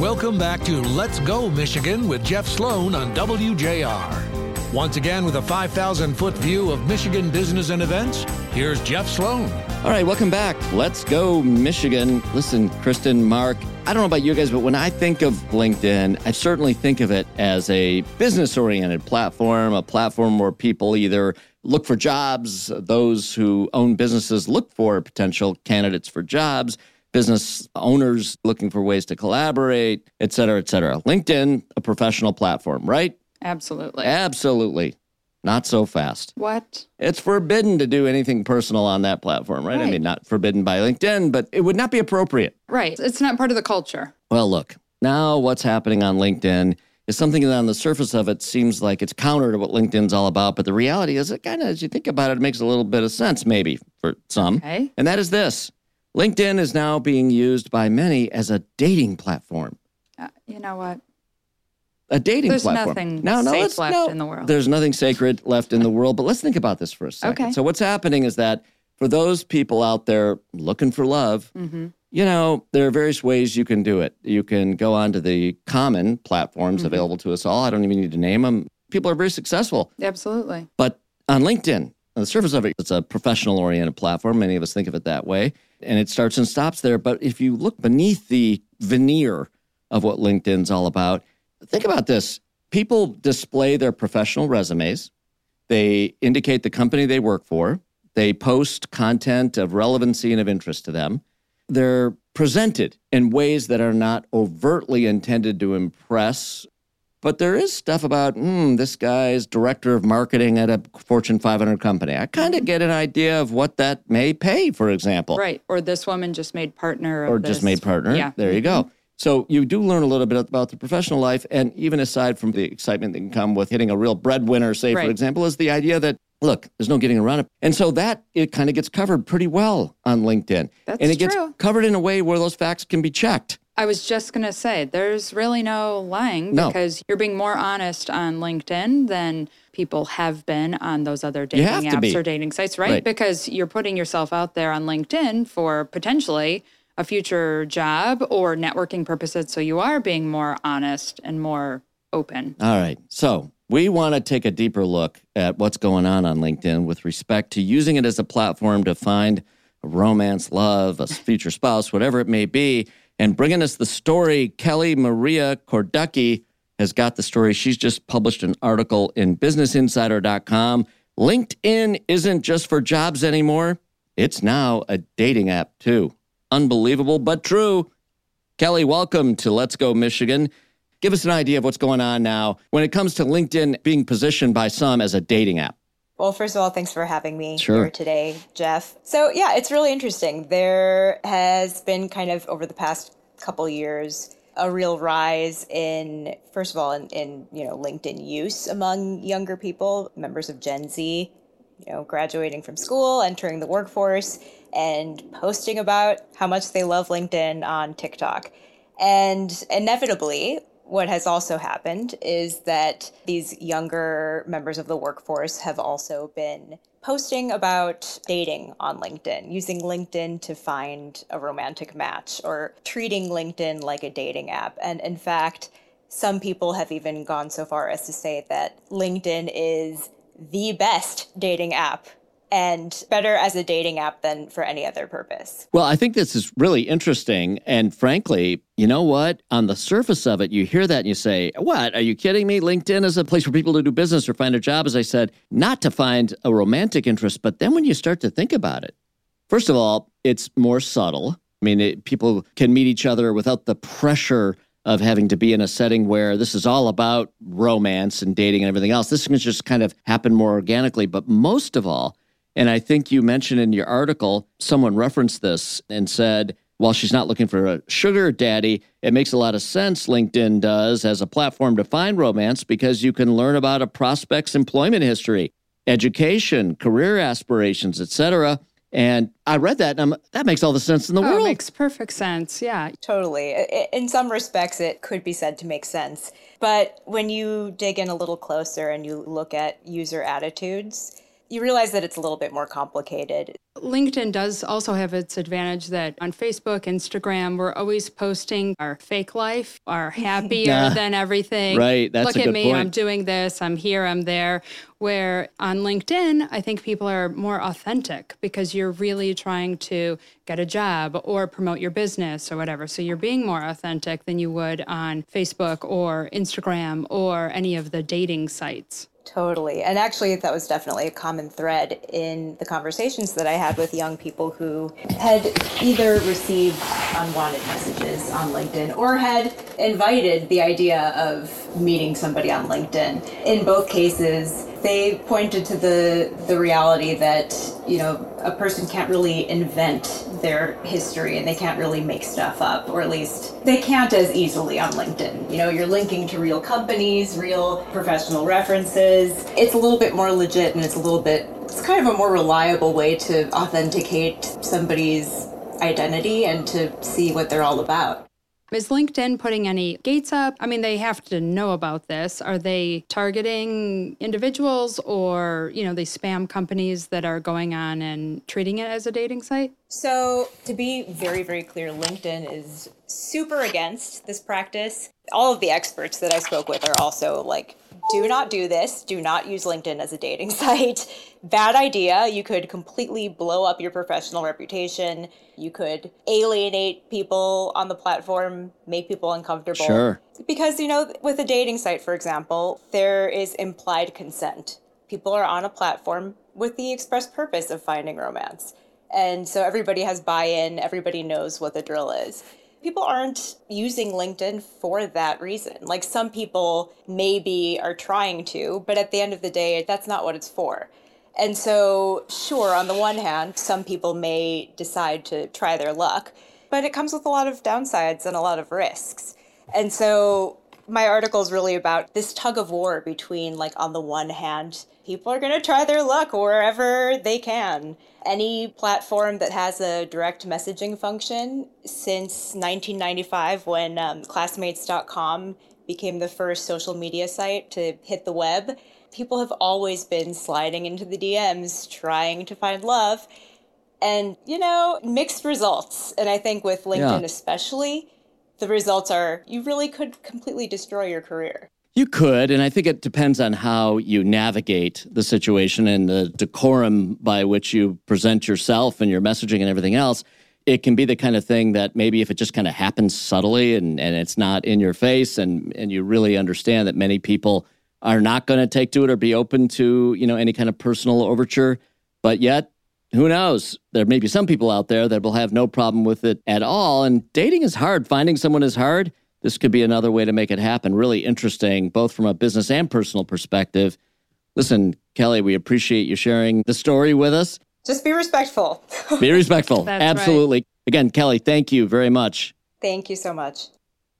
Welcome back to Let's Go Michigan with Jeff Sloan on WJR. Once again, with a 5,000 foot view of Michigan business and events, here's Jeff Sloan. All right, welcome back. Let's go, Michigan. Listen, Kristen, Mark, I don't know about you guys, but when I think of LinkedIn, I certainly think of it as a business oriented platform, a platform where people either look for jobs, those who own businesses look for potential candidates for jobs business owners looking for ways to collaborate, et cetera, et cetera. LinkedIn, a professional platform, right? Absolutely. Absolutely. Not so fast. What? It's forbidden to do anything personal on that platform, right? right? I mean, not forbidden by LinkedIn, but it would not be appropriate. Right. It's not part of the culture. Well, look, now what's happening on LinkedIn is something that on the surface of it seems like it's counter to what LinkedIn's all about. But the reality is, it kind of, as you think about it, it makes a little bit of sense, maybe for some. Okay. And that is this LinkedIn is now being used by many as a dating platform. Uh, you know what? A dating There's platform. There's nothing no, no, safe left no, in the world. There's nothing sacred left in the world, but let's think about this for a second. Okay. So, what's happening is that for those people out there looking for love, Mm-hmm. you know, there are various ways you can do it. You can go onto the common platforms Mm-hmm. available to us all. I don't even need to name them. People are very successful. Absolutely. But on LinkedIn, on the surface of it, it's a professional oriented platform. Many of us think of it that way. And it starts and stops there. But if you look beneath the veneer of what LinkedIn's all about, think about this. People display their professional resumes, they indicate the company they work for, they post content of relevancy and of interest to them. They're presented in ways that are not overtly intended to impress but there is stuff about, hmm, this guy's director of marketing at a Fortune 500 company. I kind of get an idea of what that may pay, for example. Right. Or this woman just made partner. Of Or just made partner. Yeah. There you go. So you do learn a little bit about the professional life. And even aside from the excitement that can come with hitting a real breadwinner, say, for example, is the idea that, look, there's no getting around it. And so that it kind of gets covered pretty well on LinkedIn. That's and it gets covered in a way where those facts can be checked. I was just going to say, there's really no lying No. because you're being more honest on LinkedIn than people have been on those other dating apps be. or dating sites, right? Right. Because you're putting yourself out there on LinkedIn for potentially a future job or networking purposes. So you are being more honest and more open. All right. So we want to take a deeper look at what's going on on LinkedIn with respect to using it as a platform to find a romance, love, a future spouse, whatever it may be. And bringing us the story, Kelli Maria Korducki has got the story. She's just published an article in businessinsider.com. LinkedIn isn't just for jobs anymore, it's now a dating app too. Unbelievable, but true. Kelli, welcome to Let's Go Michigan. Give us an idea of what's going on now when it comes to LinkedIn being positioned by some as a dating app. Well, first of all, thanks for having me Sure. here today, Jeff. So, yeah, it's really interesting. There has been kind of over the past couple years a real rise in first of all in, in you know LinkedIn use among younger people, members of Gen Z, you know, graduating from school, entering the workforce and posting about how much they love LinkedIn on TikTok. And inevitably, what has also happened is that these younger members of the workforce have also been posting about dating on LinkedIn, using LinkedIn to find a romantic match or treating LinkedIn like a dating app. And in fact, some people have even gone so far as to say that LinkedIn is the best dating app and better as a dating app than for any other purpose. Well, I think this is really interesting. And frankly, you know what? On the surface of it, you hear that and you say, What? Are you kidding me? LinkedIn is a place for people to do business or find a job, as I said, not to find a romantic interest. But then when you start to think about it, first of all, it's more subtle. I mean, it, people can meet each other without the pressure of having to be in a setting where this is all about romance and dating and everything else. This can just kind of happen more organically. But most of all, and I think you mentioned in your article, someone referenced this and said, while she's not looking for a sugar daddy, it makes a lot of sense, LinkedIn does, as a platform to find romance because you can learn about a prospect's employment history, education, career aspirations, etc. And I read that and I'm, that makes all the sense in the Oh, world. it makes perfect sense. Yeah. Totally. I- I- In some respects, it could be said to make sense. But when you dig in a little closer and you look at user attitudes, you realize that it's a little bit more complicated. LinkedIn does also have its advantage that on Facebook, Instagram, we're always posting our fake life, our happier than everything. Right. That's Look a at good me, point. I'm doing this, I'm here, I'm there. Where on LinkedIn, I think people are more authentic because you're really trying to get a job or promote your business or whatever. So you're being more authentic than you would on Facebook or Instagram or any of the dating sites. Totally. And actually, that was definitely a common thread in the conversations that I had with young people who had either received unwanted messages on LinkedIn or had invited the idea of meeting somebody on LinkedIn. In both cases, they pointed to the the reality that, you know, a person can't really invent their history and they can't really make stuff up, or at least they can't as easily on LinkedIn. You know, you're linking to real companies, real professional references. It's a little bit more legit and it's a little bit, it's kind of a more reliable way to authenticate somebody's identity and to see what they're all about. Is LinkedIn putting any gates up? I mean, they have to know about this. Are they targeting individuals or, you know, they spam companies that are going on and treating it as a dating site? So, to be very, very clear, LinkedIn is super against this practice. All of the experts that I spoke with are also like, do not do this. Do not use LinkedIn as a dating site. Bad idea. You could completely blow up your professional reputation. You could alienate people on the platform, make people uncomfortable. Sure. Because, you know, with a dating site, for example, there is implied consent. People are on a platform with the express purpose of finding romance. And so everybody has buy in, everybody knows what the drill is. People aren't using LinkedIn for that reason. Like some people maybe are trying to, but at the end of the day, that's not what it's for. And so, sure, on the one hand, some people may decide to try their luck, but it comes with a lot of downsides and a lot of risks. And so, my article is really about this tug of war between, like, on the one hand, people are going to try their luck wherever they can. Any platform that has a direct messaging function since 1995, when um, Classmates.com became the first social media site to hit the web, people have always been sliding into the DMs trying to find love. And, you know, mixed results. And I think with LinkedIn Yeah. especially, the results are you really could completely destroy your career. You could, and I think it depends on how you navigate the situation and the decorum by which you present yourself and your messaging and everything else. It can be the kind of thing that maybe if it just kind of happens subtly and, and it's not in your face and, and you really understand that many people are not going to take to it or be open to, you know, any kind of personal overture. But yet, who knows? There may be some people out there that will have no problem with it at all. And dating is hard. Finding someone is hard. This could be another way to make it happen. Really interesting, both from a business and personal perspective. Listen, Kelli, we appreciate you sharing the story with us. Just be respectful. Be respectful. That's right. Absolutely. Again, Kelli, thank you very much. Thank you so much.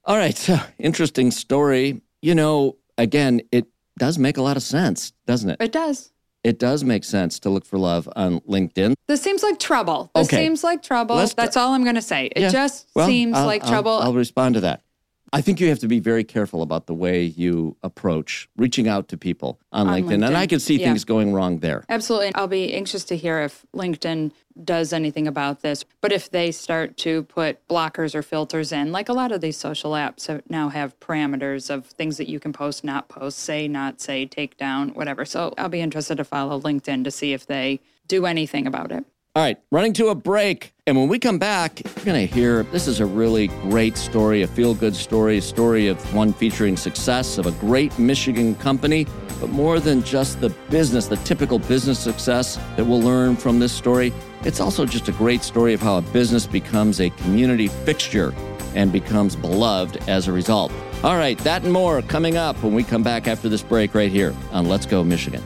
All right. So, interesting story. You know, again, it does make a lot of sense, doesn't it? It does. It does make sense to look for love on LinkedIn. This seems like trouble. This Okay. seems like trouble. Let's- That's all I'm going to say. It Yeah. just Well, seems I'll- like I'll- trouble. I'll respond to that. I think you have to be very careful about the way you approach reaching out to people on, On LinkedIn. And I LinkedIn, could see yeah. things going wrong there. Absolutely. I'll be anxious to hear if LinkedIn does anything about this. But if they start to put blockers or filters in, like a lot of these social apps have now have parameters of things that you can post, not post, say, not say, take down, whatever. So I'll be interested to follow LinkedIn to see if they do anything about it. All right, running to a break. And when we come back, you're going to hear this is a really great story, a feel good story, a story of one featuring success of a great Michigan company, but more than just the business, the typical business success that we'll learn from this story. It's also just a great story of how a business becomes a community fixture and becomes beloved as a result. All right, that and more coming up when we come back after this break right here on Let's Go Michigan.